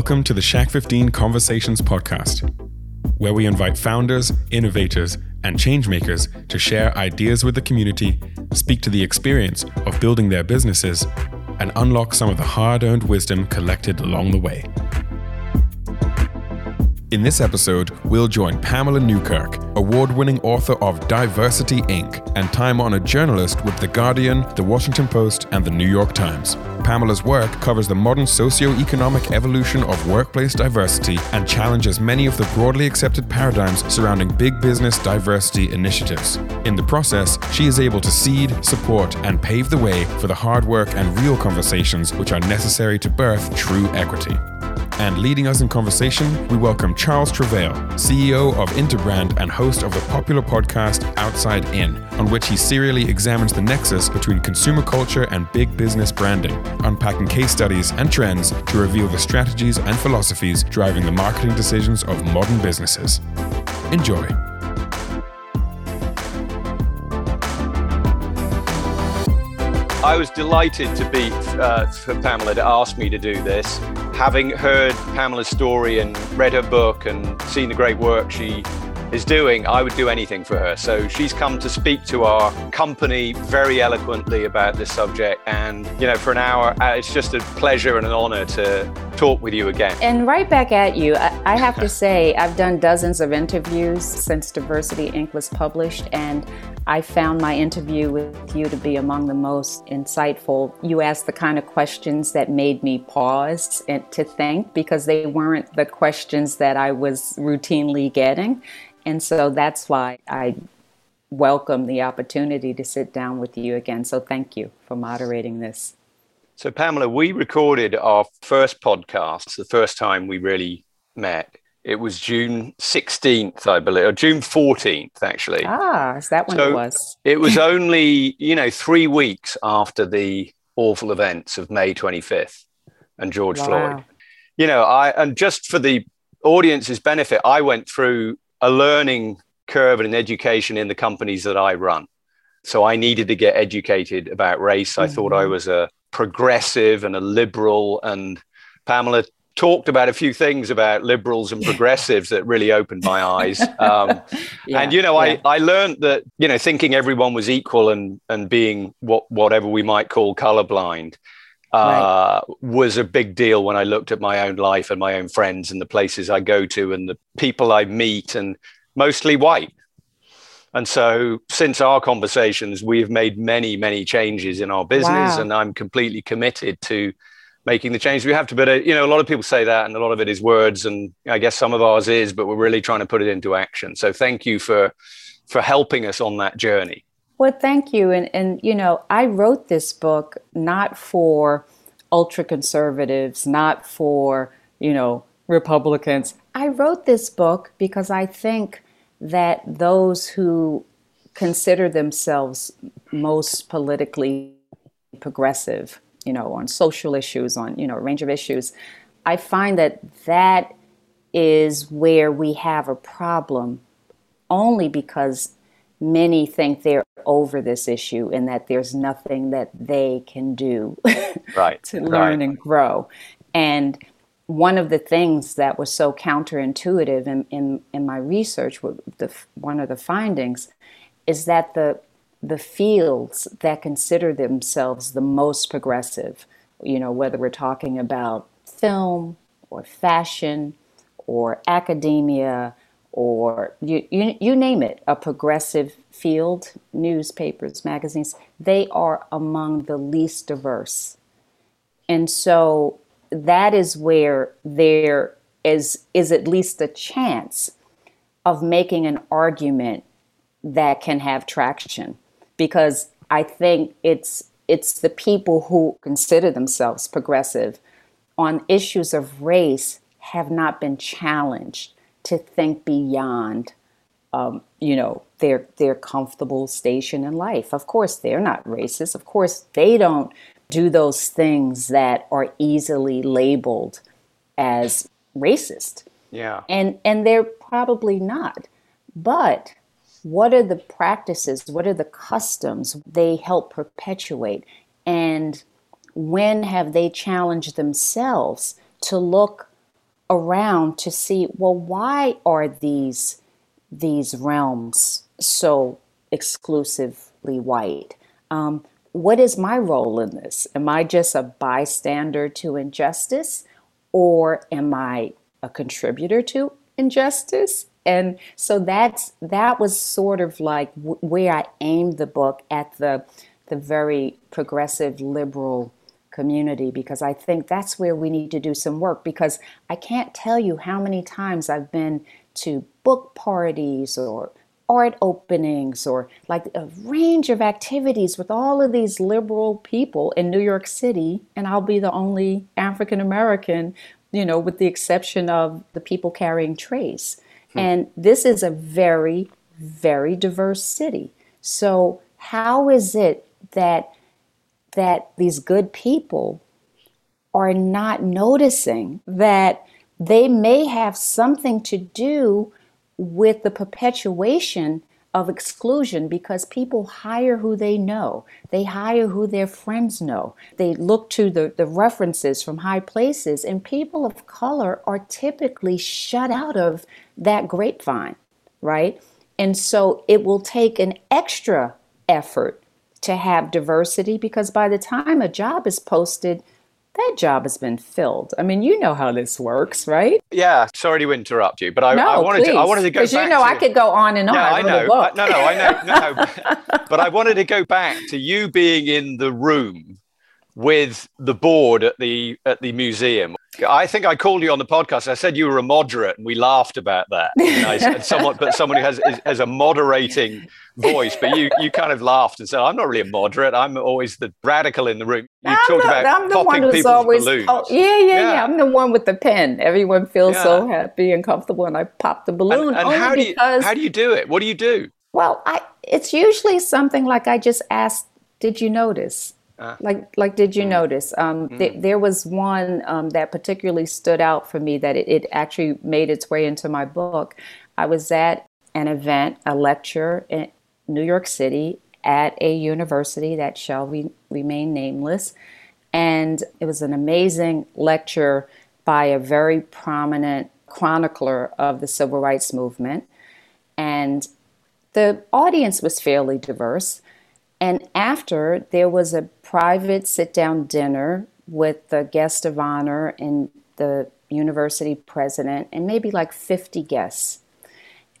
Welcome to the Shack 15 Conversations podcast, where we invite founders, innovators, and changemakers to share ideas with the community, speak to the experience of building their businesses, and unlock some of the hard earned wisdom collected along the way. In this episode, we'll join Pamela Newkirk, award winning author of Diversity Inc., and time honored journalist with The Guardian, The Washington Post, and The New York Times. Pamela's work covers the modern socio-economic evolution of workplace diversity and challenges many of the broadly accepted paradigms surrounding big business diversity initiatives. In the process, she is able to seed, support, and pave the way for the hard work and real conversations which are necessary to birth true equity. And leading us in conversation, we welcome Charles Trevail, CEO of Interbrand and host of the popular podcast Outside In, on which he serially examines the nexus between consumer culture and big business branding, unpacking case studies and trends to reveal the strategies and philosophies driving the marketing decisions of modern businesses. Enjoy. I was delighted to be uh, for Pamela to ask me to do this. Having heard Pamela's story and read her book and seen the great work she is doing, I would do anything for her. So she's come to speak to our company very eloquently about this subject. And, you know, for an hour, uh, it's just a pleasure and an honor to talk with you again. And right back at you, I, have to say, I've done dozens of interviews since Diversity Inc. was published. And I found my interview with you to be among the most insightful. You asked the kind of questions that made me pause and to think because they weren't the questions that I was routinely getting. And so that's why I welcome the opportunity to sit down with you again. So thank you for moderating this. So, Pamela, we recorded our first podcast, the first time we really met. It was June 16th, I believe, or June 14th, actually. Ah, is that when so it was? it was only, you know, three weeks after the awful events of May 25th and George wow. Floyd. You know, I, and just for the audience's benefit, I went through a learning curve and an education in the companies that I run. So I needed to get educated about race. I mm-hmm. thought I mm-hmm. was a progressive and a liberal. And Pamela talked about a few things about liberals and progressives that really opened my eyes. Um, yeah, and you know, yeah. I I learned that you know thinking everyone was equal and and being what whatever we might call colorblind. Uh, right. was a big deal when I looked at my own life and my own friends and the places I go to and the people I meet and mostly white. And so, since our conversations, we've made many, many changes in our business, wow. and I'm completely committed to making the change we have to. But uh, you know, a lot of people say that, and a lot of it is words, and I guess some of ours is, but we're really trying to put it into action. So, thank you for for helping us on that journey. Well, thank you. And and you know, I wrote this book not for ultra conservatives, not for you know Republicans. I wrote this book because I think that those who consider themselves most politically progressive, you know, on social issues, on, you know, a range of issues, I find that that is where we have a problem only because many think they're over this issue and that there's nothing that they can do right, to learn right. and grow. And one of the things that was so counterintuitive in, in, in my research, the, one of the findings, is that the, the fields that consider themselves the most progressive, you know, whether we're talking about film or fashion or academia or you, you, you name it, a progressive field, newspapers, magazines, they are among the least diverse. And so that is where there is is at least a chance of making an argument that can have traction because I think it's it's the people who consider themselves progressive on issues of race have not been challenged to think beyond um, you know their their comfortable station in life. Of course, they're not racist. Of course, they don't do those things that are easily labeled as racist. Yeah. And and they're probably not. But what are the practices? What are the customs they help perpetuate? And when have they challenged themselves to look around to see well why are these these realms so exclusively white? Um, what is my role in this? Am i just a bystander to injustice or am i a contributor to injustice? And so that's that was sort of like w- where i aimed the book at the the very progressive liberal community because I think that's where we need to do some work because I can't tell you how many times I've been to book parties or art openings or like a range of activities with all of these liberal people in New York City and I'll be the only African American, you know, with the exception of the people carrying trays. Hmm. And this is a very very diverse city. So how is it that that these good people are not noticing that they may have something to do with the perpetuation of exclusion because people hire who they know. They hire who their friends know. They look to the, the references from high places, and people of color are typically shut out of that grapevine, right? And so it will take an extra effort to have diversity because by the time a job is posted, that job has been filled. I mean, you know how this works, right? Yeah. Sorry to interrupt you, but I, no, I wanted please. to. I wanted to go because you know to, I could go on and on. No, I know. I, no, no, I know. No, but I wanted to go back to you being in the room with the board at the at the museum. I think I called you on the podcast. I said you were a moderate, and we laughed about that. And I said someone, but someone who has has a moderating voice. But you you kind of laughed and said, "I'm not really a moderate. I'm always the radical in the room." You I'm talked the, about I'm the popping one who's always, balloons. Oh, yeah, yeah, yeah, Yeah. I'm the one with the pen. Everyone feels so happy and comfortable, and I pop the balloon and only how do you how do you do it? What do you do? Well, I it's usually something like I just asked, "Did you notice?" Ah. Like, like, did Mm. you notice? Um, th- there was one um, that particularly stood out for me that it, it actually made its way into my book. I was at an event, a lecture in New York City at a university that shall re- remain nameless, and it was an amazing lecture by a very prominent chronicler of the civil rights movement, and the audience was fairly diverse. And after, there was a private sit down dinner with the guest of honor and the university president, and maybe like 50 guests.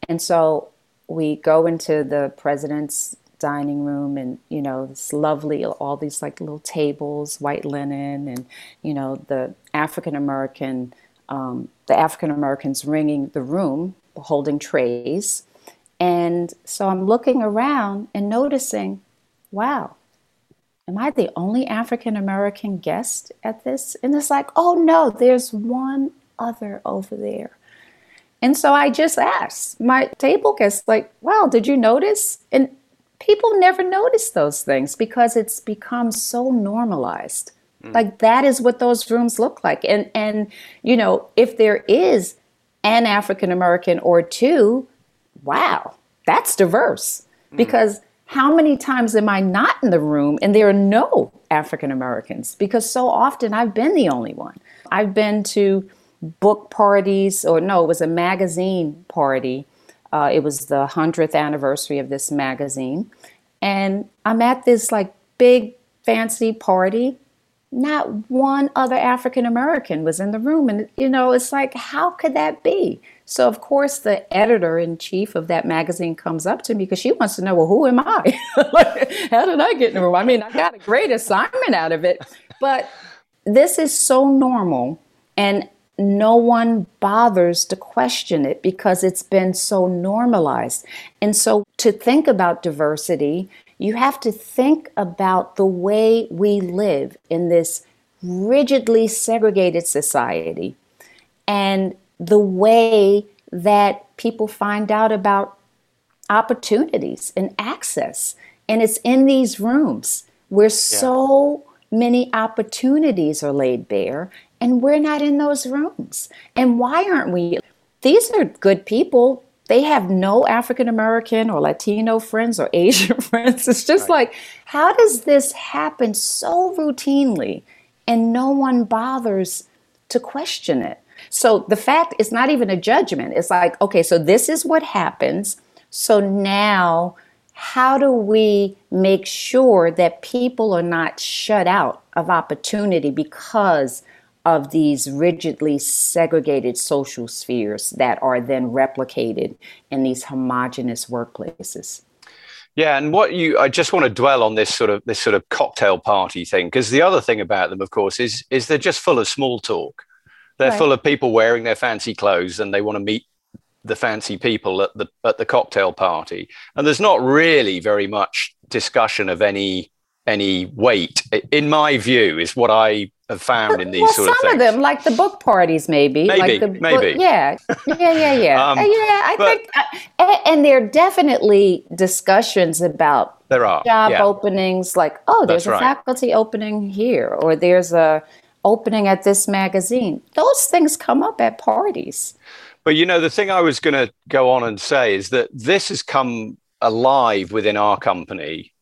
And so we go into the president's dining room, and you know, it's lovely, all these like little tables, white linen, and you know, the African American, um, the African Americans ringing the room, holding trays. And so I'm looking around and noticing, wow, am I the only African American guest at this? And it's like, oh no, there's one other over there. And so I just asked my table guests, like, wow, did you notice? And people never notice those things because it's become so normalized. Mm. Like that is what those rooms look like. And and you know, if there is an African American or two, wow, that's diverse. Mm. Because how many times am I not in the room and there are no African Americans? Because so often I've been the only one. I've been to book parties, or no, it was a magazine party. Uh, it was the 100th anniversary of this magazine. And I'm at this like big fancy party. Not one other African American was in the room. And, you know, it's like, how could that be? So, of course, the editor in chief of that magazine comes up to me because she wants to know, well, who am I? how did I get in the room? I mean, I got a great assignment out of it. But this is so normal. And no one bothers to question it because it's been so normalized. And so, to think about diversity, you have to think about the way we live in this rigidly segregated society and the way that people find out about opportunities and access. And it's in these rooms where so many opportunities are laid bare, and we're not in those rooms. And why aren't we? These are good people. They have no African American or Latino friends or Asian friends. It's just like, how does this happen so routinely and no one bothers to question it? So the fact is not even a judgment. It's like, okay, so this is what happens. So now, how do we make sure that people are not shut out of opportunity because of these rigidly segregated social spheres that are then replicated in these homogenous workplaces? Yeah, and what you I just want to dwell on this sort of this sort of cocktail party thing because the other thing about them, of course, is is they're just full of small talk. They're right. full of people wearing their fancy clothes and they want to meet the fancy people at the at the cocktail party. And there's not really very much discussion of any any weight, in my view, is what I have found in these well, sort of things. Some of them, like the book parties, maybe. Maybe, like the maybe. Book, yeah, yeah, yeah, yeah. um, uh, yeah, I but, think, uh, and there are definitely discussions about there are job yeah. openings. Like, oh, there's That's a right. faculty opening here, or there's a opening at this magazine. Those things come up at parties. But you know, the thing I was going to go on and say is that this has come alive within our company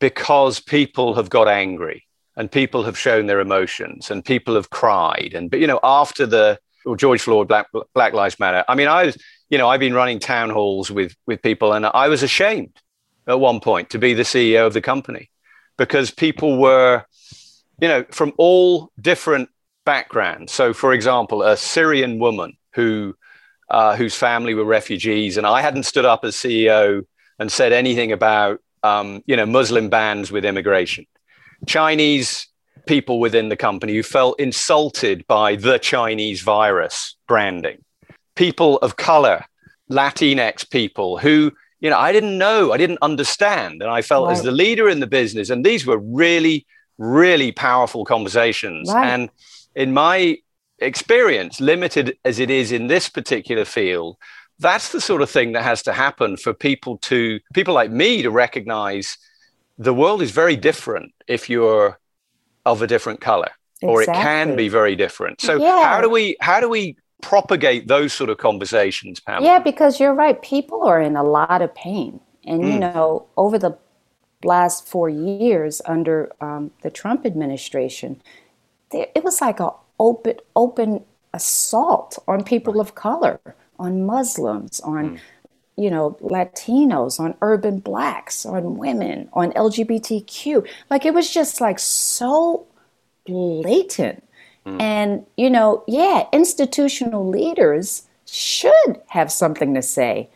because people have got angry and people have shown their emotions and people have cried and but you know after the George Floyd Black Black Lives Matter I mean I was you know I've been running town halls with with people and I was ashamed at one point to be the CEO of the company because people were you know from all different backgrounds so for example a Syrian woman who uh, whose family were refugees and I hadn't stood up as CEO and said anything about um, you know, Muslim bans with immigration, Chinese people within the company who felt insulted by the Chinese virus branding, people of color, Latinx people who, you know, I didn't know, I didn't understand. And I felt right. as the leader in the business, and these were really, really powerful conversations. Right. And in my experience, limited as it is in this particular field, that's the sort of thing that has to happen for people to people like me to recognize the world is very different if you're of a different color exactly. or it can be very different so yeah. how do we how do we propagate those sort of conversations Pamela? yeah because you're right people are in a lot of pain and mm. you know over the last four years under um, the trump administration it was like an open open assault on people of color on Muslims, on mm. you know Latinos, on urban blacks, on women, on LGBTQ. Like it was just like so blatant. Mm. And you know, yeah, institutional leaders should have something to say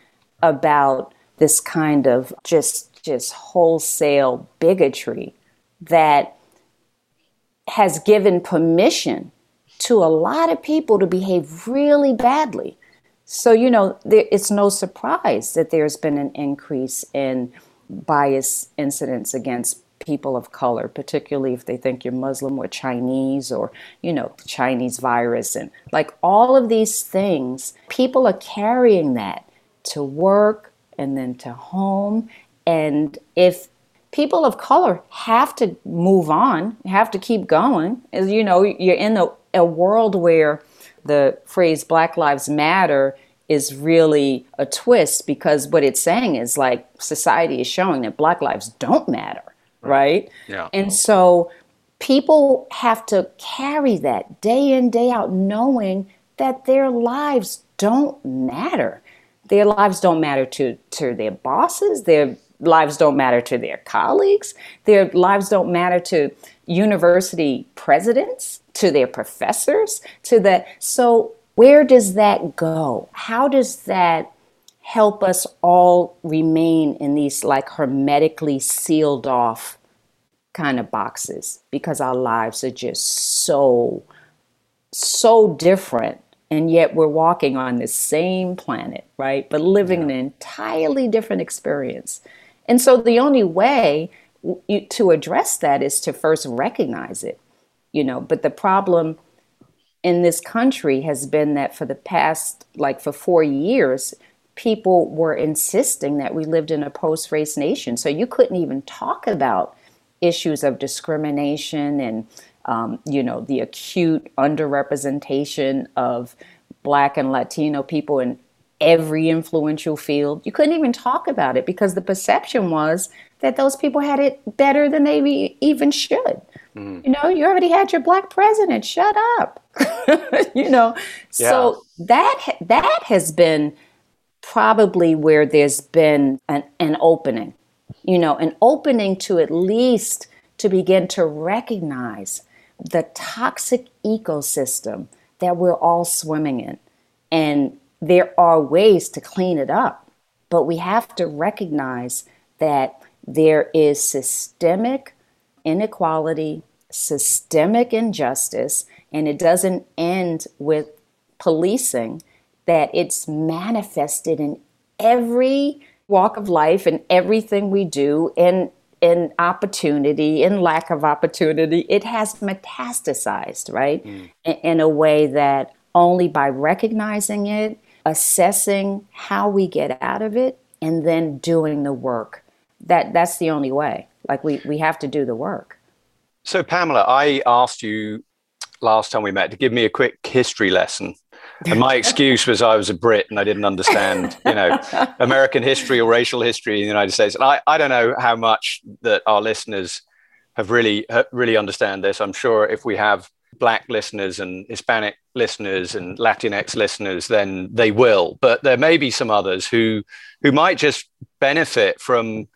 about this kind of just just wholesale bigotry that has given permission to a lot of people to behave really badly so, you know, there, it's no surprise that there's been an increase in bias incidents against people of color, particularly if they think you're Muslim or Chinese or, you know, Chinese virus. And like all of these things, people are carrying that to work and then to home. And if people of color have to move on, have to keep going, as you know, you're in a, a world where the phrase Black Lives Matter is really a twist because what it's saying is like society is showing that Black lives don't matter, right? Yeah. And so people have to carry that day in, day out, knowing that their lives don't matter. Their lives don't matter to, to their bosses, their lives don't matter to their colleagues, their lives don't matter to university presidents to their professors, to the so where does that go? How does that help us all remain in these like hermetically sealed off kind of boxes because our lives are just so so different and yet we're walking on the same planet, right? But living yeah. an entirely different experience. And so the only way to address that is to first recognize it you know but the problem in this country has been that for the past like for 4 years people were insisting that we lived in a post-race nation. So you couldn't even talk about issues of discrimination and um, you know the acute underrepresentation of black and latino people in every influential field. You couldn't even talk about it because the perception was that those people had it better than they even should. Mm. You know, you already had your black president. Shut up. you know, yeah. so that that has been probably where there's been an, an opening. You know, an opening to at least to begin to recognize the toxic ecosystem that we're all swimming in. And there are ways to clean it up, but we have to recognize that there is systemic inequality, systemic injustice, and it doesn't end with policing, that it's manifested in every walk of life and everything we do in in opportunity in lack of opportunity it has metastasized right mm. in a way that only by recognizing it assessing how we get out of it and then doing the work that that's the only way like we we have to do the work so pamela i asked you last time we met to give me a quick history lesson and my excuse was I was a Brit and I didn't understand, you know, American history or racial history in the United States. And I, I don't know how much that our listeners have really really understand this. I'm sure if we have black listeners and Hispanic listeners and mm-hmm. Latinx listeners, then they will. But there may be some others who who might just benefit from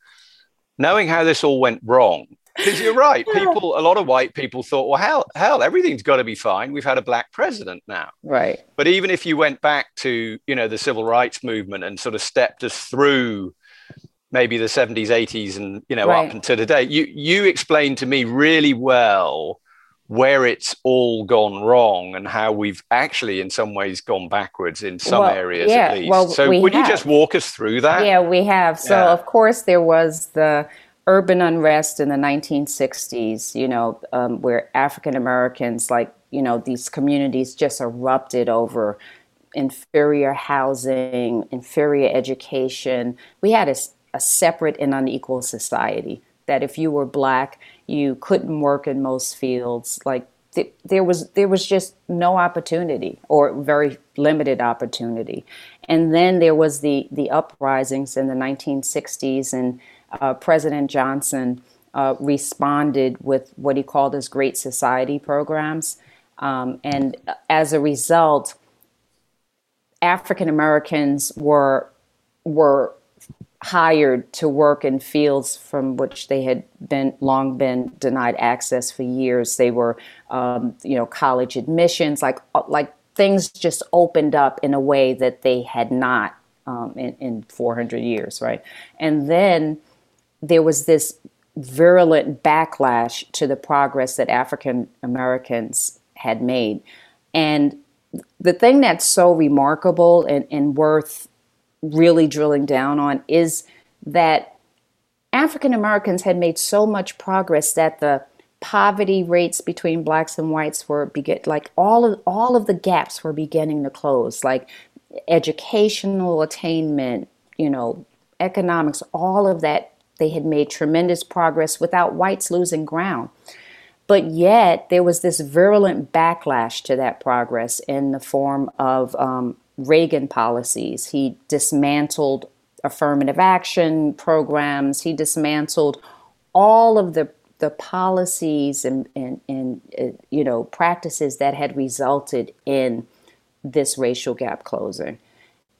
knowing how this all went wrong. Because you're right, people, a lot of white people thought, well, hell, hell, everything's got to be fine. We've had a black president now, right? But even if you went back to, you know, the civil rights movement and sort of stepped us through maybe the 70s, 80s, and you know, right. up until today, you you explained to me really well where it's all gone wrong and how we've actually in some ways gone backwards in some well, areas yeah, at least well, so would have. you just walk us through that yeah we have so yeah. of course there was the urban unrest in the 1960s you know um, where african americans like you know these communities just erupted over inferior housing inferior education we had a, a separate and unequal society that if you were black you couldn't work in most fields. Like th- there was there was just no opportunity or very limited opportunity. And then there was the the uprisings in the 1960s and uh, president johnson uh, responded with what he called his great society programs. Um, and as a result african americans were were hired to work in fields from which they had been long been denied access for years. They were, um, you know, college admissions, like uh, like things just opened up in a way that they had not um, in, in 400 years, right? And then there was this virulent backlash to the progress that African Americans had made. And the thing that's so remarkable and, and worth really drilling down on is that African Americans had made so much progress that the poverty rates between blacks and whites were begin like all of all of the gaps were beginning to close like educational attainment you know economics all of that they had made tremendous progress without whites losing ground. But yet there was this virulent backlash to that progress in the form of um, Reagan policies. He dismantled affirmative action programs. He dismantled all of the the policies and, and, and uh, you know practices that had resulted in this racial gap closing.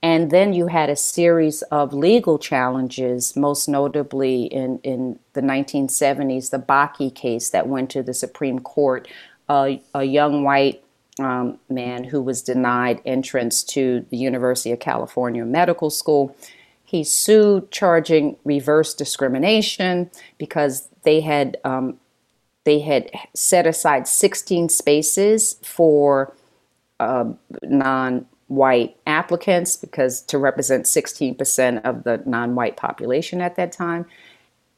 And then you had a series of legal challenges, most notably in, in the 1970s, the Bakke case that went to the Supreme Court. Uh, a young white um, man who was denied entrance to the University of California Medical School. He sued, charging reverse discrimination because they had um, they had set aside 16 spaces for uh, non-white applicants because to represent 16% of the non-white population at that time.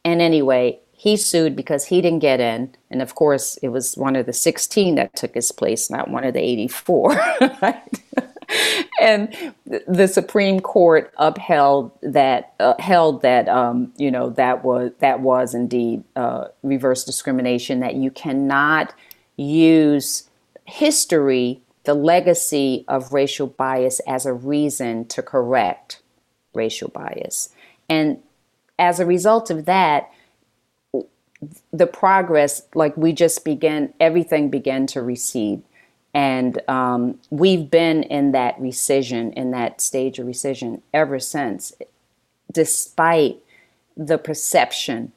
And anyway, he sued because he didn't get in. And of course, it was one of the 16 that took his place, not one of the 84. and the Supreme Court upheld that, uh, held that, um, you know, that was, that was indeed uh, reverse discrimination, that you cannot use history the legacy of racial bias as a reason to correct racial bias. And as a result of that, the progress, like we just began, everything began to recede. And um, we've been in that recession, in that stage of recession ever since, despite the perception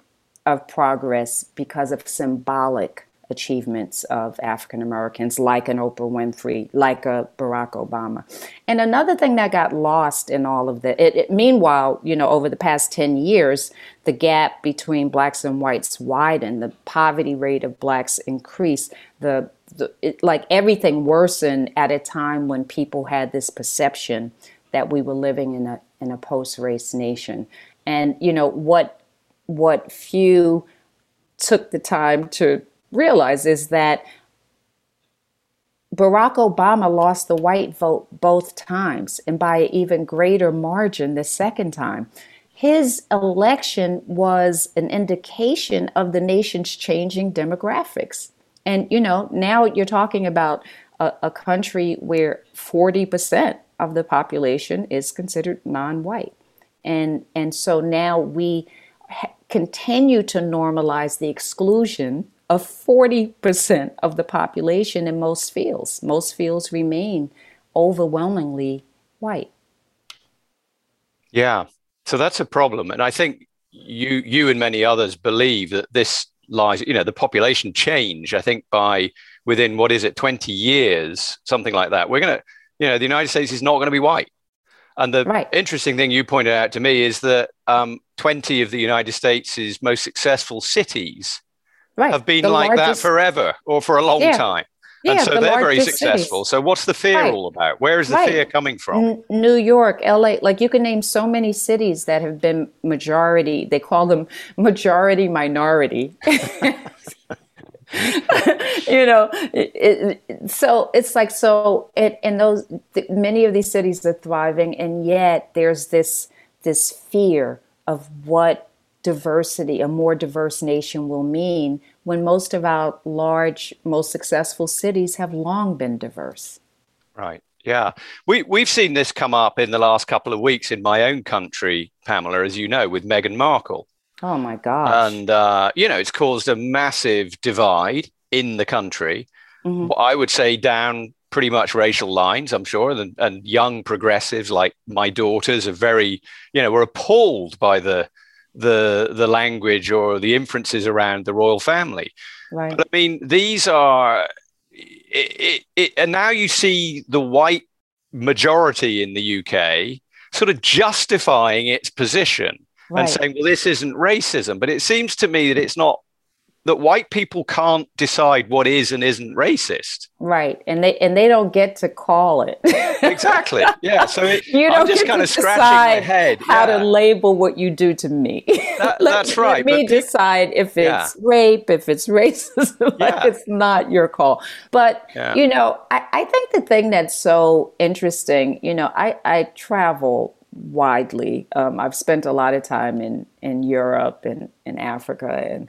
of progress because of symbolic achievements of African Americans, like an Oprah Winfrey, like a Barack Obama. And another thing that got lost in all of the, it, it, meanwhile, you know, over the past 10 years, the gap between blacks and whites widened, the poverty rate of blacks increased, the, the it, like everything worsened at a time when people had this perception that we were living in a in a post-race nation. And you know what what few took the time to realize is that Barack Obama lost the white vote both times and by an even greater margin the second time. His election was an indication of the nation's changing demographics. And, you know, now you're talking about a, a country where 40% of the population is considered non white. And, and so now we ha- continue to normalize the exclusion of 40% of the population in most fields. Most fields remain overwhelmingly white. Yeah, so that's a problem. And I think you you and many others believe that this lies, you know, the population change, I think by within what is it, 20 years, something like that. We're going to, you know, the United States is not going to be white. And the right. interesting thing you pointed out to me is that um, 20 of the United States' most successful cities right. have been the like largest... that forever or for a long yeah. time. Yeah, and so the they're very successful. Cities. So what's the fear right. all about? Where is the right. fear coming from? N- New York, LA, like you can name so many cities that have been majority, they call them majority minority. you know, it, it, so it's like so. It, and those many of these cities are thriving, and yet there's this this fear of what diversity, a more diverse nation will mean when most of our large, most successful cities have long been diverse. Right. Yeah. We, we've seen this come up in the last couple of weeks in my own country, Pamela, as you know, with Meghan Markle. Oh, my gosh. And, uh, you know, it's caused a massive divide in the country. Mm-hmm. I would say down pretty much racial lines, I'm sure. And, and young progressives like my daughters are very, you know, were appalled by the the the language or the inferences around the royal family. Right. But I mean, these are, it, it, it, and now you see the white majority in the UK sort of justifying its position right. and saying, well, this isn't racism. But it seems to me that it's not that white people can't decide what is and isn't racist. Right, and they and they don't get to call it. exactly. Yeah. So it, you don't I'm just kind of scratching my head. How yeah. to label what you do to me? That, let, that's right. Let me decide if it's yeah. rape, if it's racism. like yeah. it's not your call. But you know, I, I think the thing that's so interesting. You know, I I travel widely. Um, I've spent a lot of time in in Europe and in Africa and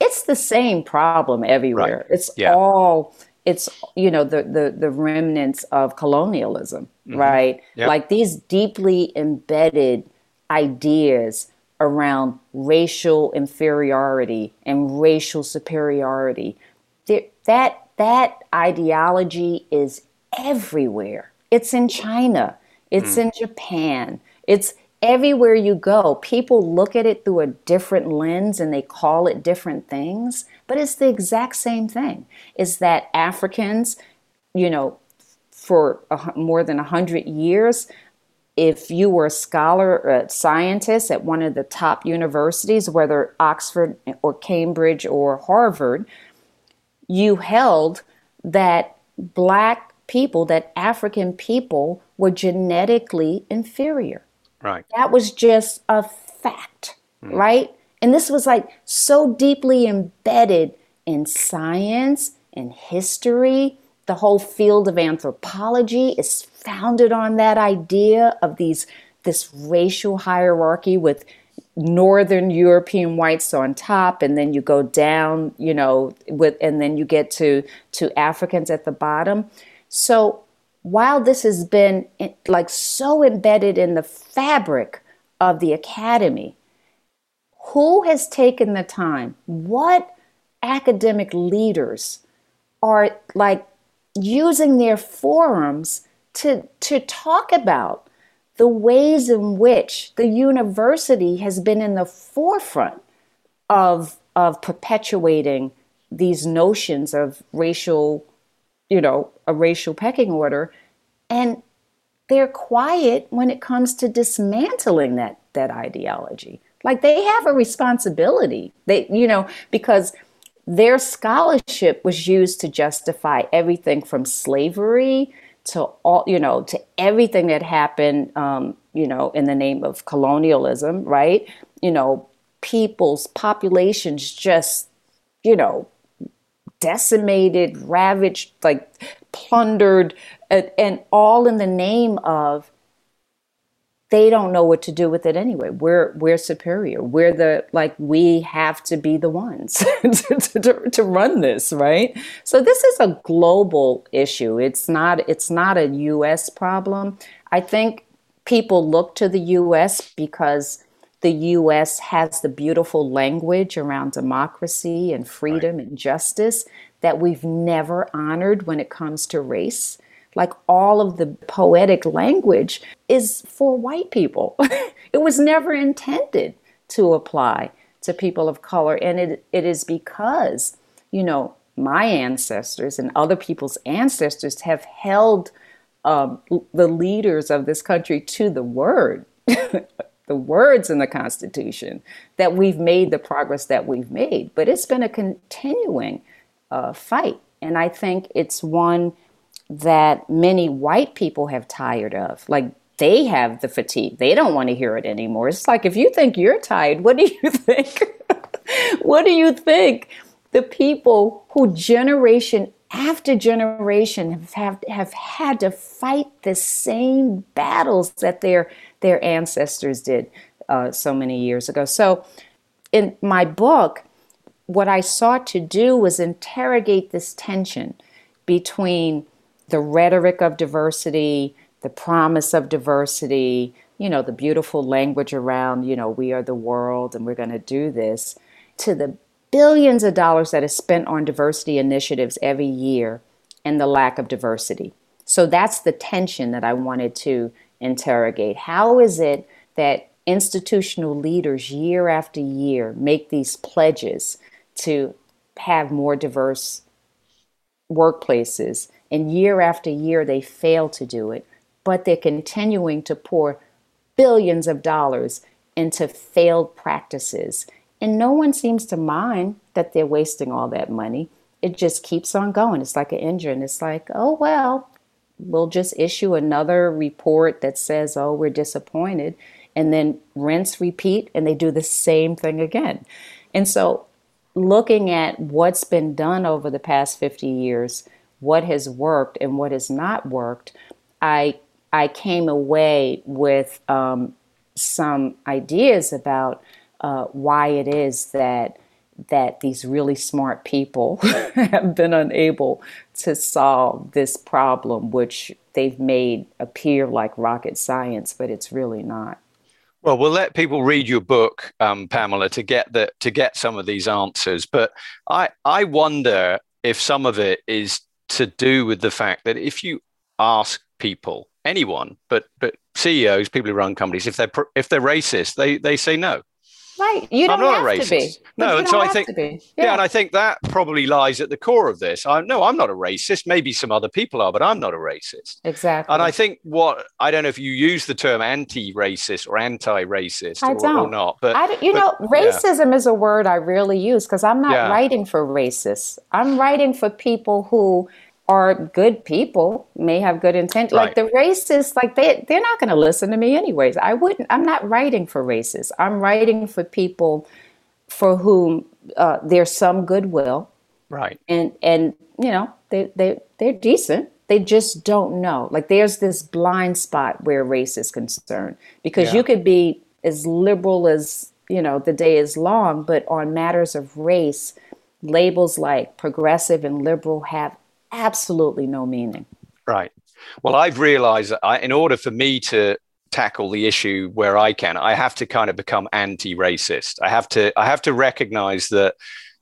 it's the same problem everywhere. Right. It's yeah. all it's you know the the the remnants of colonialism, mm-hmm. right? Yep. Like these deeply embedded ideas around racial inferiority and racial superiority. That that ideology is everywhere. It's in China. It's mm. in Japan. It's everywhere you go, people look at it through a different lens and they call it different things, but it's the exact same thing. Is that Africans, you know, for a, more than 100 years, if you were a scholar or a scientist at one of the top universities, whether Oxford or Cambridge or Harvard, you held that black people, that African people were genetically inferior. Right. That was just a fact, mm. right? And this was like so deeply embedded in science and history. The whole field of anthropology is founded on that idea of these this racial hierarchy with northern european whites on top and then you go down you know with and then you get to to africans at the bottom So while this has been eh, like so embedded in the fabric of the academy, who has taken the time? What academic leaders are like using their forums to, to talk about the ways in which the university has been in the forefront of, of perpetuating these notions of racial, you know, a racial pecking order. And they're quiet when it comes to dismantling that, that ideology. Like they have a responsibility. They, you know, because their scholarship was used to justify everything from slavery to all, you know, to everything that happened, um, you know, in the name of colonialism, right? You know, people's populations just, you know, decimated, ravaged, like plundered, and, and all in the name of they don't know what to do with it anyway. We're we're superior. We're the like we have to be the ones to, to, to, run this, right? So this is a global issue. It's not it's not a US problem. I think people look to the US because the US has the beautiful language around democracy and freedom right. and justice that we've never honored when it comes to race like all of the poetic language is for white people. it was never intended to apply to people of color. And it, it is because, you know, my ancestors and other people's ancestors have held um, the leaders of this country to the word, the words in the Constitution, that we've made the progress that we've made. But it's been a continuing uh, fight. And I think it's one that many white people have tired of. Like they have the fatigue. They don't want to hear it anymore. It's like if you think you're tired, what do you think? what do you think the people who generation after generation have, have, have had to fight the same battles that their their ancestors did uh, so many years ago. So in my book, what I sought to do was interrogate this tension between the rhetoric of diversity, the promise of diversity, you know, the beautiful language around, you know, we are the world and we're going to do this, to the billions of dollars that is spent on diversity initiatives every year and the lack of diversity. So that's the tension that I wanted to interrogate. How is it that institutional leaders year after year make these pledges to have more diverse workplaces and year after year, they fail to do it, but they're continuing to pour billions of dollars into failed practices. And no one seems to mind that they're wasting all that money. It just keeps on going. It's like an engine. It's like, oh, well, we'll just issue another report that says, oh, we're disappointed. And then rinse, repeat, and they do the same thing again. And so, looking at what's been done over the past 50 years, what has worked and what has not worked, I I came away with um, some ideas about uh, why it is that that these really smart people have been unable to solve this problem, which they've made appear like rocket science, but it's really not. Well, we'll let people read your book, um, Pamela, to get the to get some of these answers. But I I wonder if some of it is to do with the fact that if you ask people, anyone, but but CEOs, people who run companies, if they're if they're racist, they they say no. Right. You don't I'm not have a racist. to be. No, and so I think yeah. yeah. and I think that probably lies at the core of this. I no, I'm not a racist. Maybe some other people are, but I'm not a racist. Exactly. And I think what I don't know if you use the term anti-racist or anti-racist I or, don't. or not, but I, you but, know, racism yeah. is a word I rarely use because I'm not yeah. writing for racists. I'm writing for people who are good people, may have good intent. Right. Like the racists, like they they're not going to listen to me anyways. I wouldn't. I'm not writing for racists. I'm writing for people for whom uh, there's some goodwill. Right. And and you know they they they're decent. They just don't know. Like there's this blind spot where race is concerned because yeah. you could be as liberal as you know the day is long, but on matters of race, labels like progressive and liberal have absolutely no meaning. Right. Well, I've realized that I, in order for me to tackle the issue where I can, I have to kind of become anti-racist. I have to I have to recognize that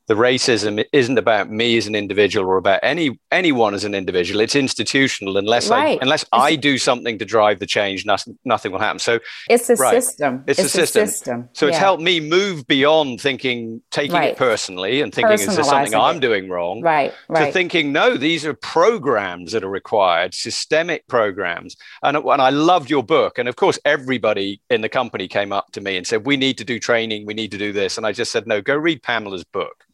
the racism isn't about me as an individual or about any anyone as an individual. It's institutional. Unless right. I unless it's, I do something to drive the change, nothing, nothing will happen. So it's a right. system. It's, it's a, system. system. So yeah. it's helped me move beyond thinking, taking right. it personally, and thinking is this something it. I'm doing wrong? Right. Right. To thinking, no, these are programs that are required, systemic programs. And and I loved your book. And of course, everybody in the company came up to me and said, we need to do training, we need to do this. And I just said, no, go read Pamela's book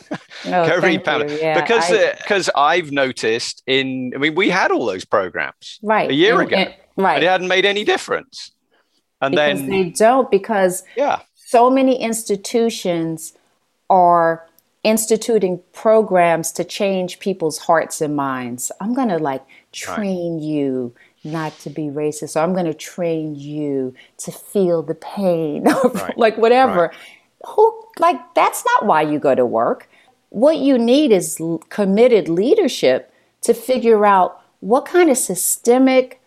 read Yeah, because because uh, I've noticed in I mean we had all those programs right. a year ago and, right. it hadn't made any difference. And because then they don't because yeah. so many institutions are instituting programs to change people's hearts and minds. I'm going to like train right. you not to be racist. So I'm going to train you to feel the pain right. like whatever. Right who like that's not why you go to work. What you need is committed leadership to figure out what kind of systemic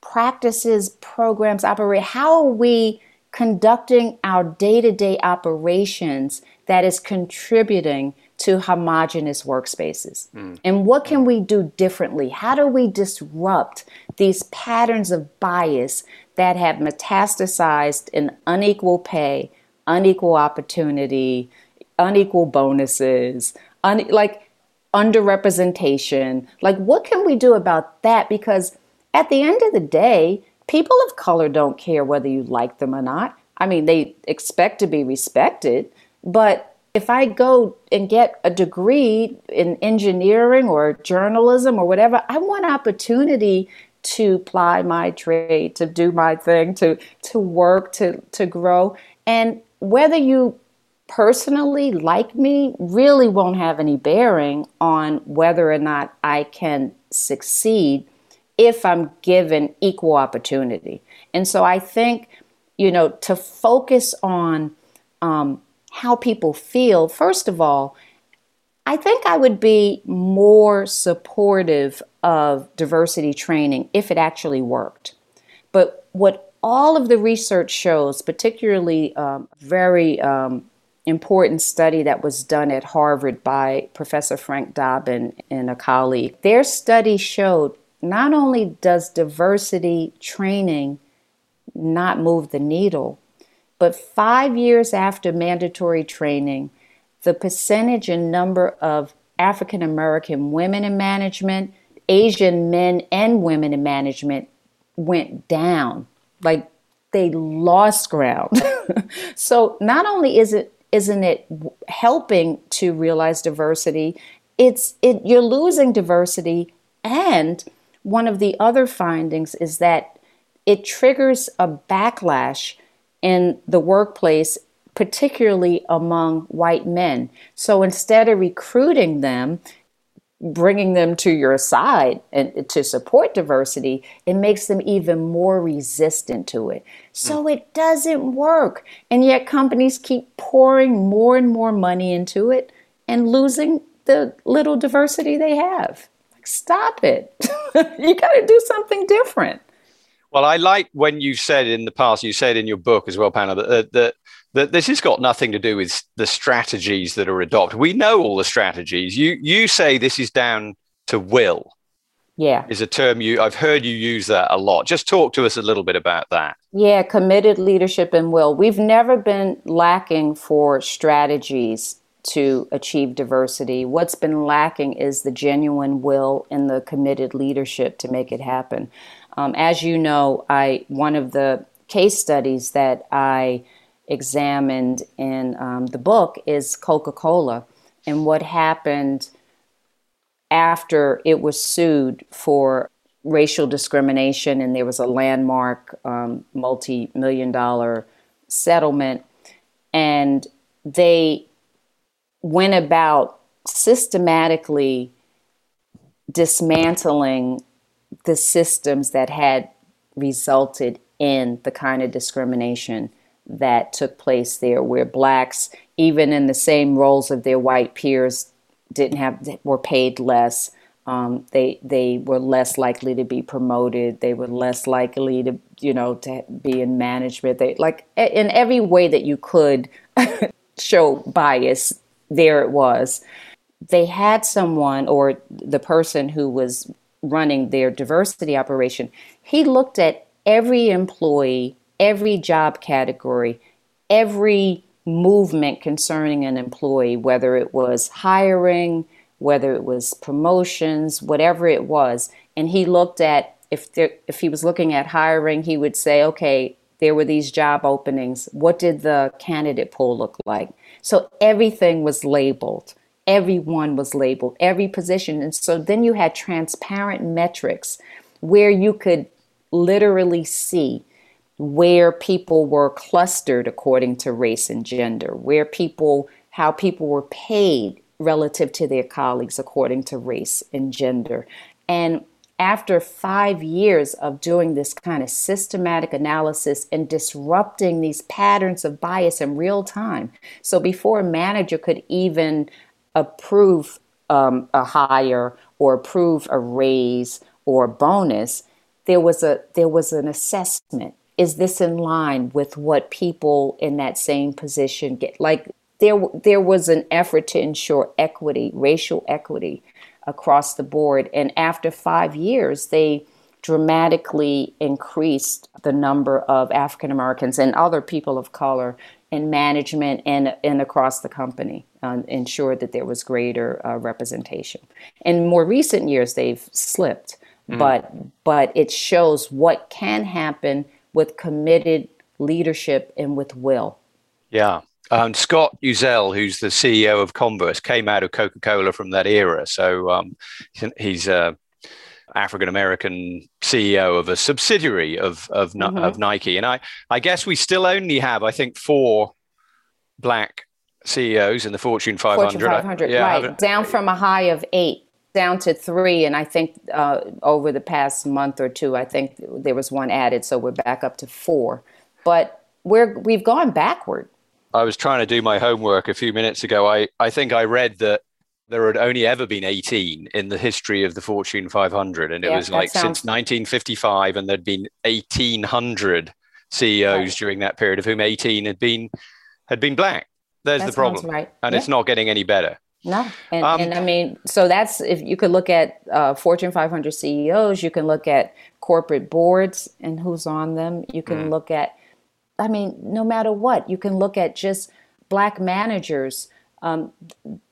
practices, programs operate. How are we conducting our day-to-day operations that is contributing to homogenous workspaces? Mm. And what can we do differently? How do we disrupt these patterns of bias that have metastasized in unequal pay, unequal opportunity, unequal bonuses, un- like underrepresentation. Like, what can we do about that? Because at the end of the day, people of color don't care whether you like them or not. I mean, they expect to be respected, but if I go and get a degree in engineering or journalism or whatever, I want opportunity to ply my trade, to do my thing, to to work, to to grow. And whether you personally like me really won't have any bearing on whether or not I can succeed if I'm given equal opportunity. And so I think, you know, to focus on um, how people feel, first of all, I think I would be more supportive of diversity training if it actually worked. But what all of the research shows, particularly um, very um, important study that was done at Harvard by Professor Frank Dobbin and a colleague. Their study showed not only does diversity training not move the needle, but five years after mandatory training, the percentage and number of African American women in management, Asian men and women in management went down like they lost ground. so not only is it isn't it helping to realize diversity, it's it you're losing diversity and one of the other findings is that it triggers a backlash in the workplace particularly among white men. So instead of recruiting them, bringing them to your side and to support diversity, it makes them even more resistant to it. So mm. it doesn't work. And yet companies keep pouring more and more money into it and losing the little diversity they have. Like, stop it. you got to do something different. Well, I like when you said in the past, you said in your book as well, Pamela, that, that that this has got nothing to do with the strategies that are adopted. We know all the strategies. You you say this is down to will. Yeah. Is a term you I've heard you use that a lot. Just talk to us a little bit about that. Yeah, committed leadership and will. We've never been lacking for strategies to achieve diversity. What's been lacking is the genuine will and the committed leadership to make it happen. Um, as you know, I one of the case studies that I examined in um, the book is Coca Cola and what happened after it was sued for racial discrimination, and there was a landmark um, multi million dollar settlement. And they went about systematically dismantling the systems that had resulted in the kind of discrimination that took place there, where blacks, even in the same roles of their white peers, didn't have were paid less. Um, they they were less likely to be promoted. They were less likely to you know to be in management. They like in every way that you could show bias. There it was. They had someone or the person who was running their diversity operation. He looked at every employee, every job category, every movement concerning an employee, whether it was hiring, whether it was promotions, whatever it was. And he looked at if there, if he was looking at hiring, he would say, okay, there were these job openings. What did the candidate pool look like? So everything was labeled. Everyone was labeled, every position. And so then you had transparent metrics where you could literally see where people were clustered according to race and gender, where people, how people were paid relative to their colleagues according to race and gender. And after five years of doing this kind of systematic analysis and disrupting these patterns of bias in real time, so before a manager could even approve um, a hire or approve a raise or bonus, there was a there was an assessment. Is this in line with what people in that same position get? Like there there was an effort to ensure equity, racial equity across the board. And after five years, they dramatically increased the number of African Americans and other people of color in management and, and across the company, uh, ensured that there was greater uh, representation. In more recent years, they've slipped, mm. but but it shows what can happen with committed leadership and with will. Yeah, um, Scott Uzzell, who's the CEO of Converse, came out of Coca Cola from that era. So um, he's a African American CEO of a subsidiary of of, mm-hmm. of, Nike, and I I guess we still only have I think four black CEOs in the Fortune 500. Fortune 500, yeah, right, down from a high of eight down to three, and I think uh, over the past month or two, I think there was one added, so we're back up to four. But we're we've gone backward I was trying to do my homework a few minutes ago. I, I think I read that there had only ever been 18 in the history of the Fortune 500. And it yeah, was like sounds... since 1955, and there'd been 1,800 CEOs right. during that period, of whom 18 had been had been black. There's that the problem. Right. And yeah. it's not getting any better. No, and, um, and, I mean, so that's if you could look at uh, Fortune 500 CEOs, you can look at corporate boards and who's on them. You can mm. look at I mean, no matter what, you can look at just black managers. Um,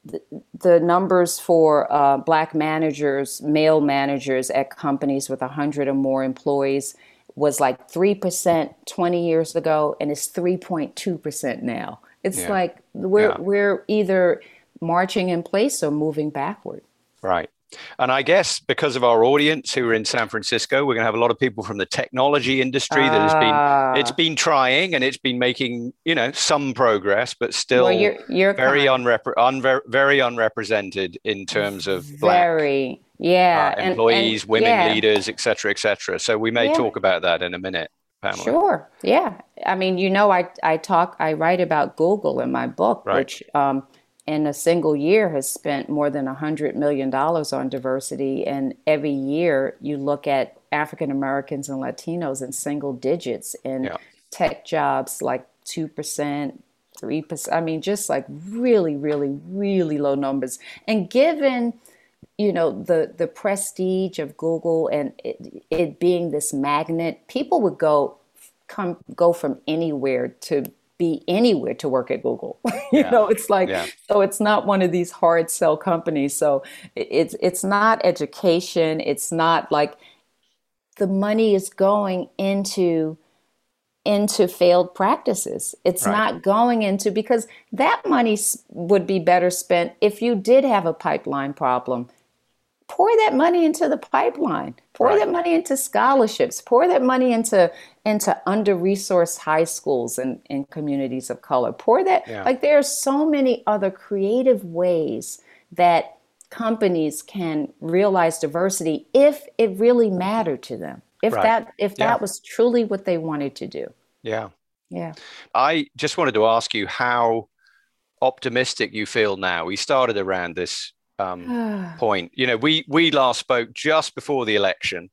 the, the, numbers for uh, black managers, male managers at companies with 100 or more employees was like 3% 20 years ago, and it's 3.2% now. It's yeah. like we're, yeah. we're either marching in place or moving backward. Right. And I guess because of our audience who are in San Francisco, we're going to have a lot of people from the technology industry that has been it's been trying and it's been making you know some progress, but still well, you're, you're very unrepre- unver- very unrepresented in terms of very black, yeah uh, employees, and, and, women yeah. leaders, etc., etc. So we may yeah. talk about that in a minute. Pamela. Sure. Yeah. I mean, you know, I I talk I write about Google in my book, right. which. Um, in a single year has spent more than $100 million on diversity. And every year you look at African Americans and Latinos in single digits in yeah. tech jobs, like 2%, 3%. I mean, just like really, really, really low numbers. And given you know the the prestige of Google and it, it being this magnet, people would go come go from anywhere to be anywhere to work at Google. you yeah. know, it's like yeah. so it's not one of these hard sell companies. So it's it's not education. It's not like the money is going into into failed practices. It's right. not going into because that money would be better spent if you did have a pipeline problem pour that money into the pipeline pour right. that money into scholarships pour that money into into under resourced high schools and, and communities of color pour that yeah. like there are so many other creative ways that companies can realize diversity if it really mattered to them if right. that if yeah. that was truly what they wanted to do yeah yeah i just wanted to ask you how optimistic you feel now we started around this um, point. You know, we we last spoke just before the election.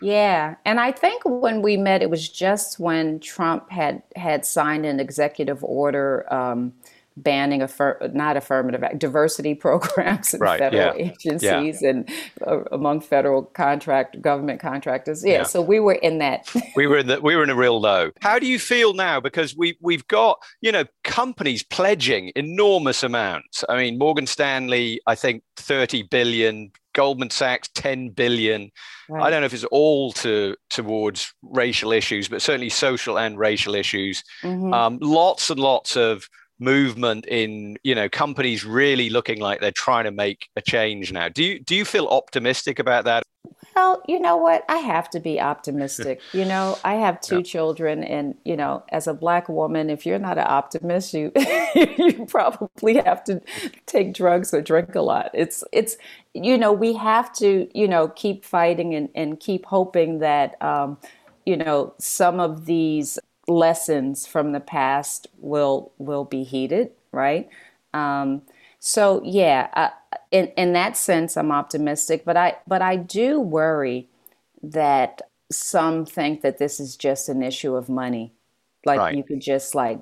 Yeah, and I think when we met, it was just when Trump had had signed an executive order um, banning affir- not affirmative diversity programs in right, federal yeah. agencies yeah. and uh, among federal contract government contractors. Yeah, yeah, so we were in that. we were in the we were in a real low. How do you feel now? Because we we've got you know companies pledging enormous amounts. I mean, Morgan Stanley, I think thirty billion. Goldman Sachs, 10 billion. Right. I don't know if it's all to towards racial issues, but certainly social and racial issues. Mm-hmm. Um, lots and lots of movement in you know companies really looking like they're trying to make a change now. Do you do you feel optimistic about that? Well you know what? I have to be optimistic. You know i have two yeah. children and you know as a black woman if you're not an optimist you you probably have to take drugs or drink a lot. It's it's you know we have to you know keep fighting and, and keep hoping that um, you know some of these lessons from the past will will be heeded, right? Um, so yeah, uh, in in that sense, I'm optimistic, but I but I do worry that some think that this is just an issue of money, like right. you could just like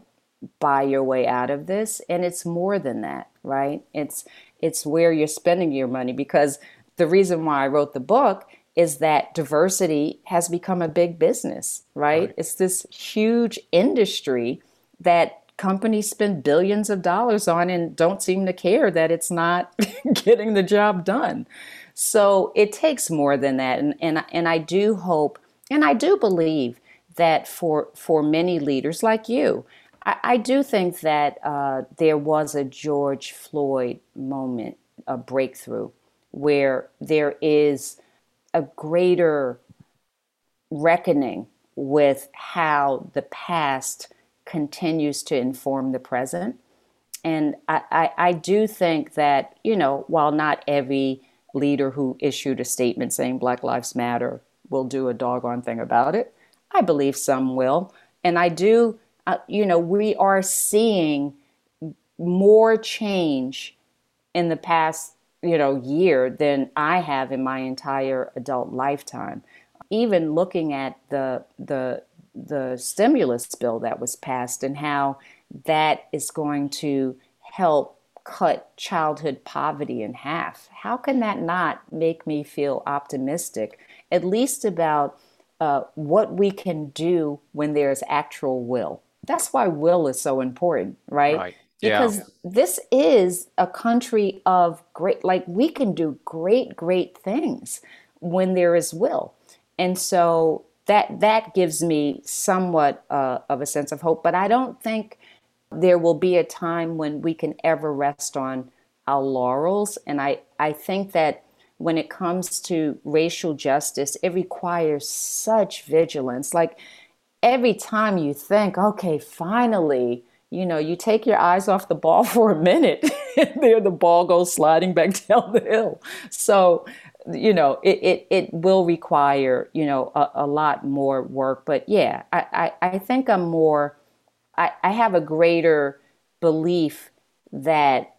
buy your way out of this, and it's more than that, right? It's it's where you're spending your money because the reason why I wrote the book is that diversity has become a big business, right? right? It's this huge industry that companies spend billions of dollars on and don't seem to care that it's not getting the job done. So it takes more than that. And, and, and I do hope and I do believe that for, for many leaders like you, I, I do think that uh, there was a George Floyd moment, a breakthrough, where there is a greater reckoning with how the past continues to inform the present. And I, I, I, do think that, you know, while not every leader who issued a statement saying Black Lives Matter will do a doggone thing about it, I believe some will. And I do, uh, you know, we are seeing more change in the past you know year than I have in my entire adult lifetime. Even looking at the the the stimulus bill that was passed and how that is going to help cut childhood poverty in half. How can that not make me feel optimistic, at least about uh, what we can do when there's actual will? That's why will is so important, right? right because yeah. this is a country of great like we can do great great things when there is will. And so that that gives me somewhat uh, of a sense of hope. But i don't think there will be a time when we can ever rest on our laurels. And i i think that when it comes to racial justice it requires such vigilance. Like every time you think okay finally you know, you take your eyes off the ball for a minute, and there the ball goes sliding back down the hill. So, you know, it, it, it will require, you know, a, a lot more work. But yeah, I, I, I think I'm more, I, I have a greater belief that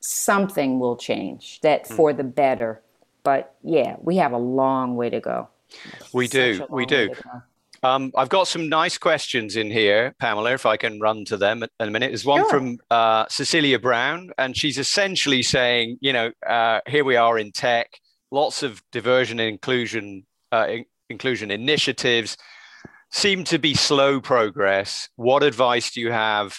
something will change, that hmm. for the better. But yeah, we have a long way to go. We do. We do. Um, I've got some nice questions in here, Pamela, if I can run to them in a minute. There's one sure. from uh, Cecilia Brown, and she's essentially saying, you know, uh, here we are in tech, lots of diversion and inclusion, uh, in- inclusion initiatives seem to be slow progress. What advice do you have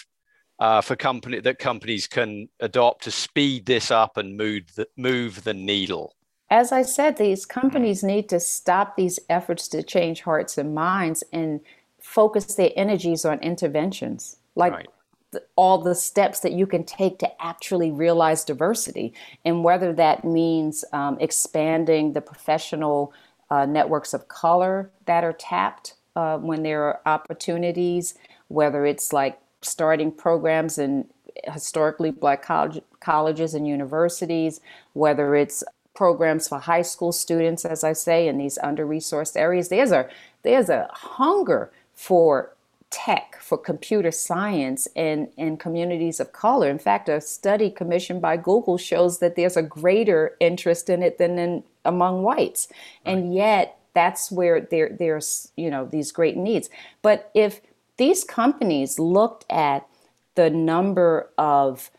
uh, for company that companies can adopt to speed this up and move the, move the needle? As I said, these companies need to stop these efforts to change hearts and minds and focus their energies on interventions, like right. the, all the steps that you can take to actually realize diversity. And whether that means um, expanding the professional uh, networks of color that are tapped uh, when there are opportunities, whether it's like starting programs in historically black college, colleges and universities, whether it's programs for high school students, as I say, in these under resourced areas. There's a there's a hunger for tech, for computer science in, in communities of color. In fact, a study commissioned by Google shows that there's a greater interest in it than in, among whites. And yet, that's where there, there's you know these great needs. But if these companies looked at the number of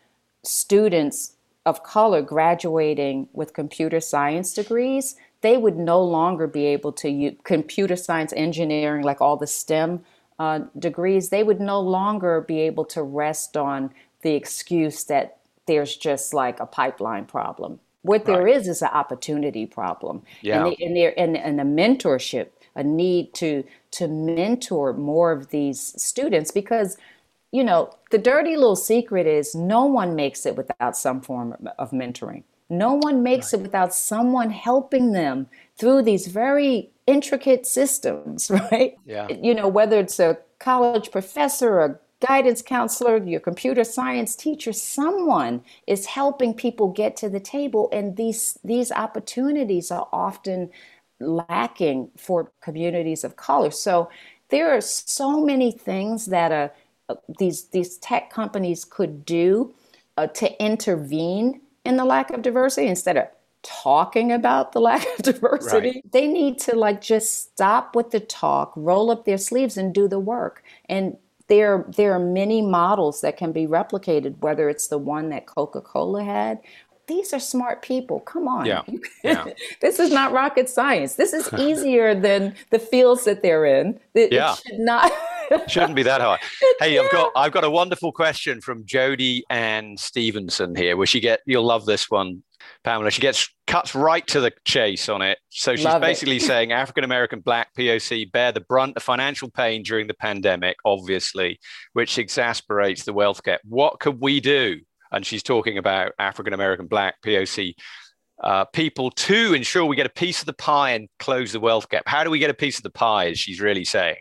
students of color graduating with computer science degrees, they would no longer be able to use computer science, engineering, like all the STEM uh, degrees, they would no longer be able to rest on the excuse that there's just like a pipeline problem. What there right. is is an opportunity problem, yeah. and, they, and, there, and, and a mentorship, a need to to mentor more of these students because you know the dirty little secret is no one makes it without some form of mentoring. No one makes right. it without someone helping them through these very intricate systems, right? Yeah. You know, whether it's a college professor, a guidance counselor, your computer science teacher, someone is helping people get to the table and these these opportunities are often lacking for communities of color. So there are so many things that uh, these these tech companies could do uh, to intervene in the lack of diversity instead of talking about the lack of diversity. Right. They need to like just stop with the talk, roll up their sleeves and do the work. And there there are many models that can be replicated whether it's the one that Coca-Cola had these are smart people. Come on. Yeah. yeah. this is not rocket science. This is easier than the fields that they're in. It, yeah. It should not Shouldn't be that hard. Hey, yeah. I've got I've got a wonderful question from Jody and Stevenson here, where she get you'll love this one, Pamela. She gets cuts right to the chase on it. So she's love basically saying African American Black POC bear the brunt of financial pain during the pandemic, obviously, which exasperates the wealth gap. What could we do? And she's talking about African American Black POC uh, people to ensure we get a piece of the pie and close the wealth gap. How do we get a piece of the pie? As she's really saying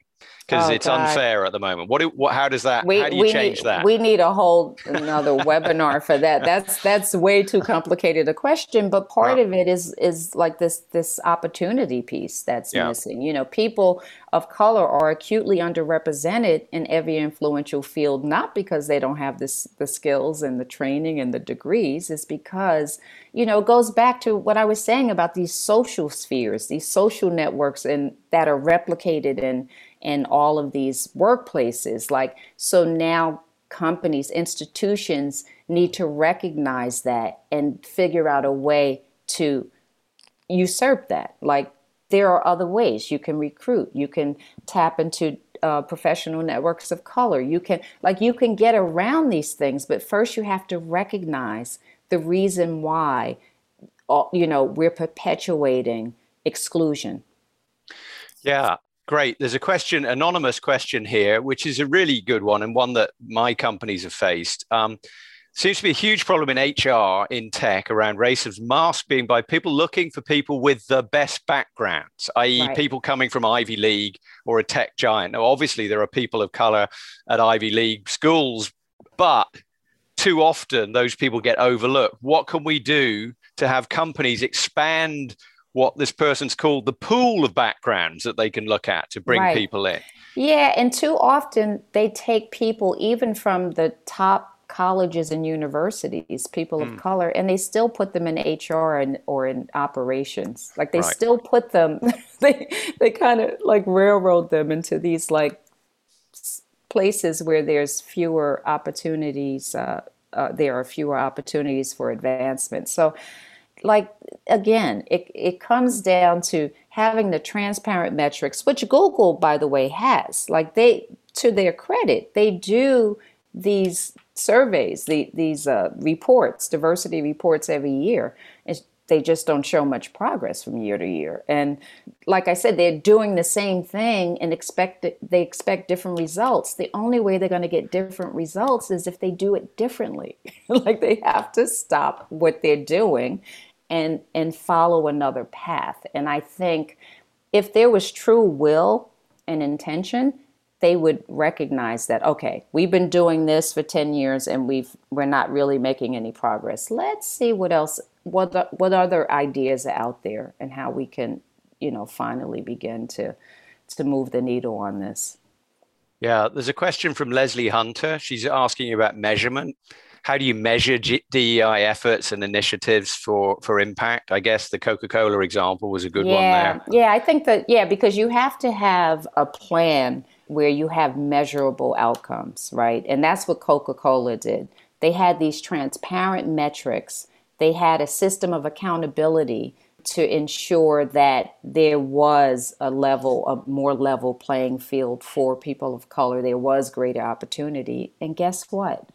because oh, it's God. unfair at the moment. What, what how does that we, how do you change need, that? We need a whole another webinar for that. That's that's way too complicated a question, but part of it is is like this this opportunity piece that's yeah. missing. You know, people of color are acutely underrepresented in every influential field not because they don't have this the skills and the training and the degrees, it's because you know, it goes back to what I was saying about these social spheres, these social networks and that are replicated in in all of these workplaces. Like, so now companies, institutions need to recognize that and figure out a way to usurp that. Like, there are other ways you can recruit, you can tap into uh, professional networks of color. You can, like, you can get around these things, but first you have to recognize the reason why, uh, you know, we're perpetuating exclusion. Yeah, Great. There's a question, anonymous question here, which is a really good one and one that my companies have faced. Um, seems to be a huge problem in HR in tech around racism masked being by people looking for people with the best backgrounds, i.e., right. people coming from Ivy League or a tech giant. Now, obviously, there are people of color at Ivy League schools, but too often those people get overlooked. What can we do to have companies expand what this person's called the pool of backgrounds that they can look at to bring right. people in. Yeah, and too often they take people even from the top colleges and universities, people of mm. color, and they still put them in HR and or in operations. Like they right. still put them, they they kind of like railroad them into these like places where there's fewer opportunities. Uh, uh, there are fewer opportunities for advancement. So like again, it, it comes down to having the transparent metrics, which Google, by the way, has. Like they, to their credit, they do these surveys, the, these uh, reports, diversity reports every year. It's, they just don't show much progress from year to year. And like I said, they're doing the same thing and expect they expect different results. The only way they're going to get different results is if they do it differently. like they have to stop what they're doing and and follow another path. And I think if there was true will and intention, they would recognize that okay, we've been doing this for 10 years and we've we're not really making any progress. Let's see what else what what other ideas are out there and how we can, you know, finally begin to to move the needle on this. Yeah, there's a question from Leslie Hunter. She's asking about measurement. How do you measure DEI efforts and initiatives for for impact? I guess the Coca-Cola example was a good yeah, one there. Yeah, I think that yeah, because you have to have a plan where you have measurable outcomes, right? And that's what Coca-Cola did. They had these transparent metrics. They had a system of accountability to ensure that there was a level, a more level playing field for people of color. There was greater opportunity. And guess what?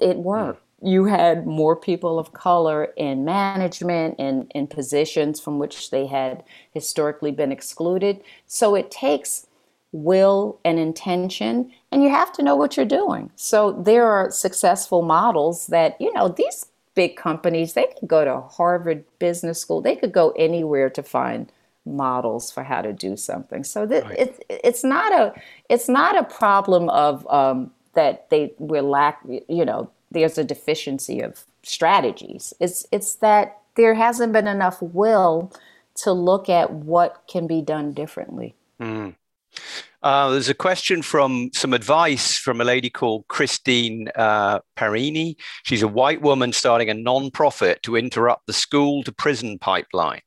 It worked. You had more people of color in management and in positions from which they had historically been excluded. So it takes will and intention, and you have to know what you're doing. So there are successful models that, you know, these big companies, they could go to Harvard Business School, they could go anywhere to find models for how to do something. So that right. it's it's not a it's not a problem of um, that they we're lack you know there's a deficiency of strategies. It's it's that there hasn't been enough will to look at what can be done differently. Mm. Uh, there's a question from some advice from a lady called Christine uh, Parini. She's a white woman starting a non-profit to interrupt the school to prison pipeline.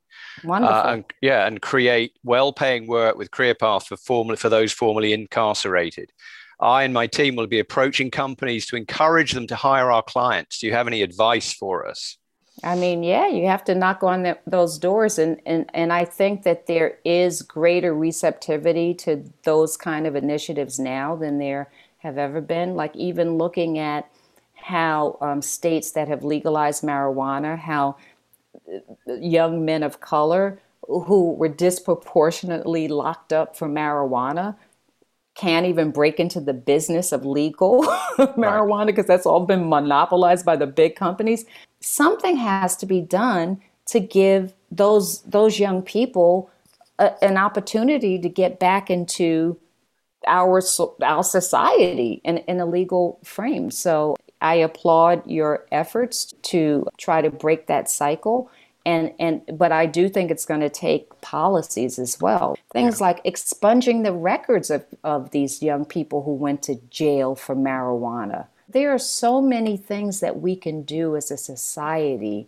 Wonderful. Uh, and, yeah, and create well-paying work with career paths for formerly, for those formerly incarcerated. I and my team will be approaching companies to encourage them to hire our clients. Do you have any advice for us? I mean, yeah, you have to knock on the, those doors, and, and and I think that there is greater receptivity to those kind of initiatives now than there have ever been. Like even looking at how um, states that have legalized marijuana, how uh, young men of color who were disproportionately locked up for marijuana can't even break into the business of legal marijuana because that's all been monopolized by the big companies. Something has to be done to give those those young people a, an opportunity to get back into our our society in, in a legal frame. So I applaud your efforts to try to break that cycle and and but I do think it's going to take policies as well. Things yeah. like expunging the records of, of these young people who went to jail for marijuana. There are so many things that we can do as a society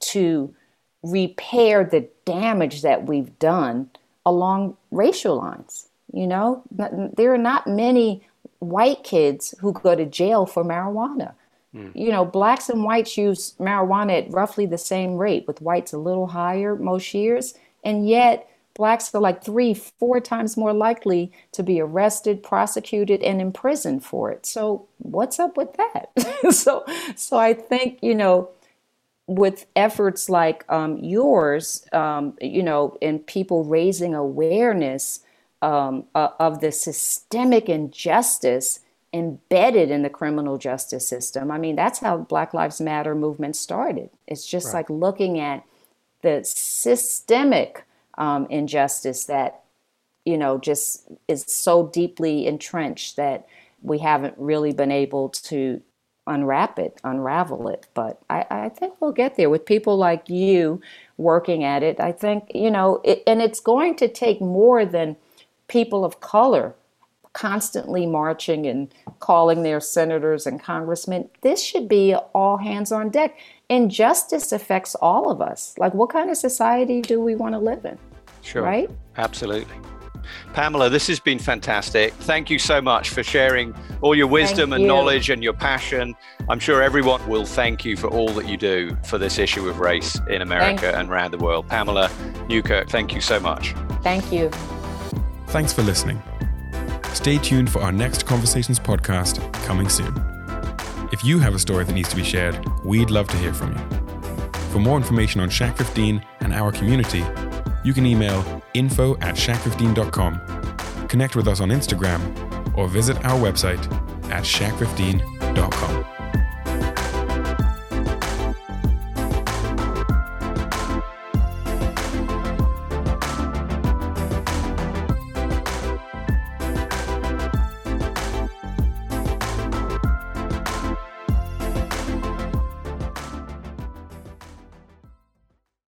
to repair the damage that we've done along racial lines. You know, there are not many white kids who go to jail for marijuana. Mm. You know, blacks and whites use marijuana at roughly the same rate, with whites a little higher most years. And yet, blacks are like three, four times more likely to be arrested, prosecuted, and imprisoned for it. So, what's up with that? so, so I think, you know, with efforts like um, yours, um, you know, and people raising awareness um, uh, of the systemic injustice embedded in the criminal justice system. I mean, that's how Black Lives Matter movement started. It's just right. like looking at the systemic um, injustice that, you know, just is so deeply entrenched that we haven't really been able to unwrap it, unravel it. But I, I think we'll get there with people like you working at it. I think, you know, it, and it's going to take more than people of color constantly marching and calling their senators and congressmen. This should be all hands on deck. Injustice affects all of us. Like, what kind of society do we want to live in? Sure. Right? Absolutely. Pamela, this has been fantastic. Thank you so much for sharing all your wisdom and knowledge and your passion. I'm sure everyone will thank you for all that you do for this issue of race in America and around the world. Pamela Newkirk, thank you so much. Thank you. Thanks for listening. Stay tuned for our next Conversations podcast coming soon. If you have a story that needs to be shared, we'd love to hear from you. For more information on Shack 15 and our community, you can email info at shack15.com, connect with us on Instagram, or visit our website at shack15.com.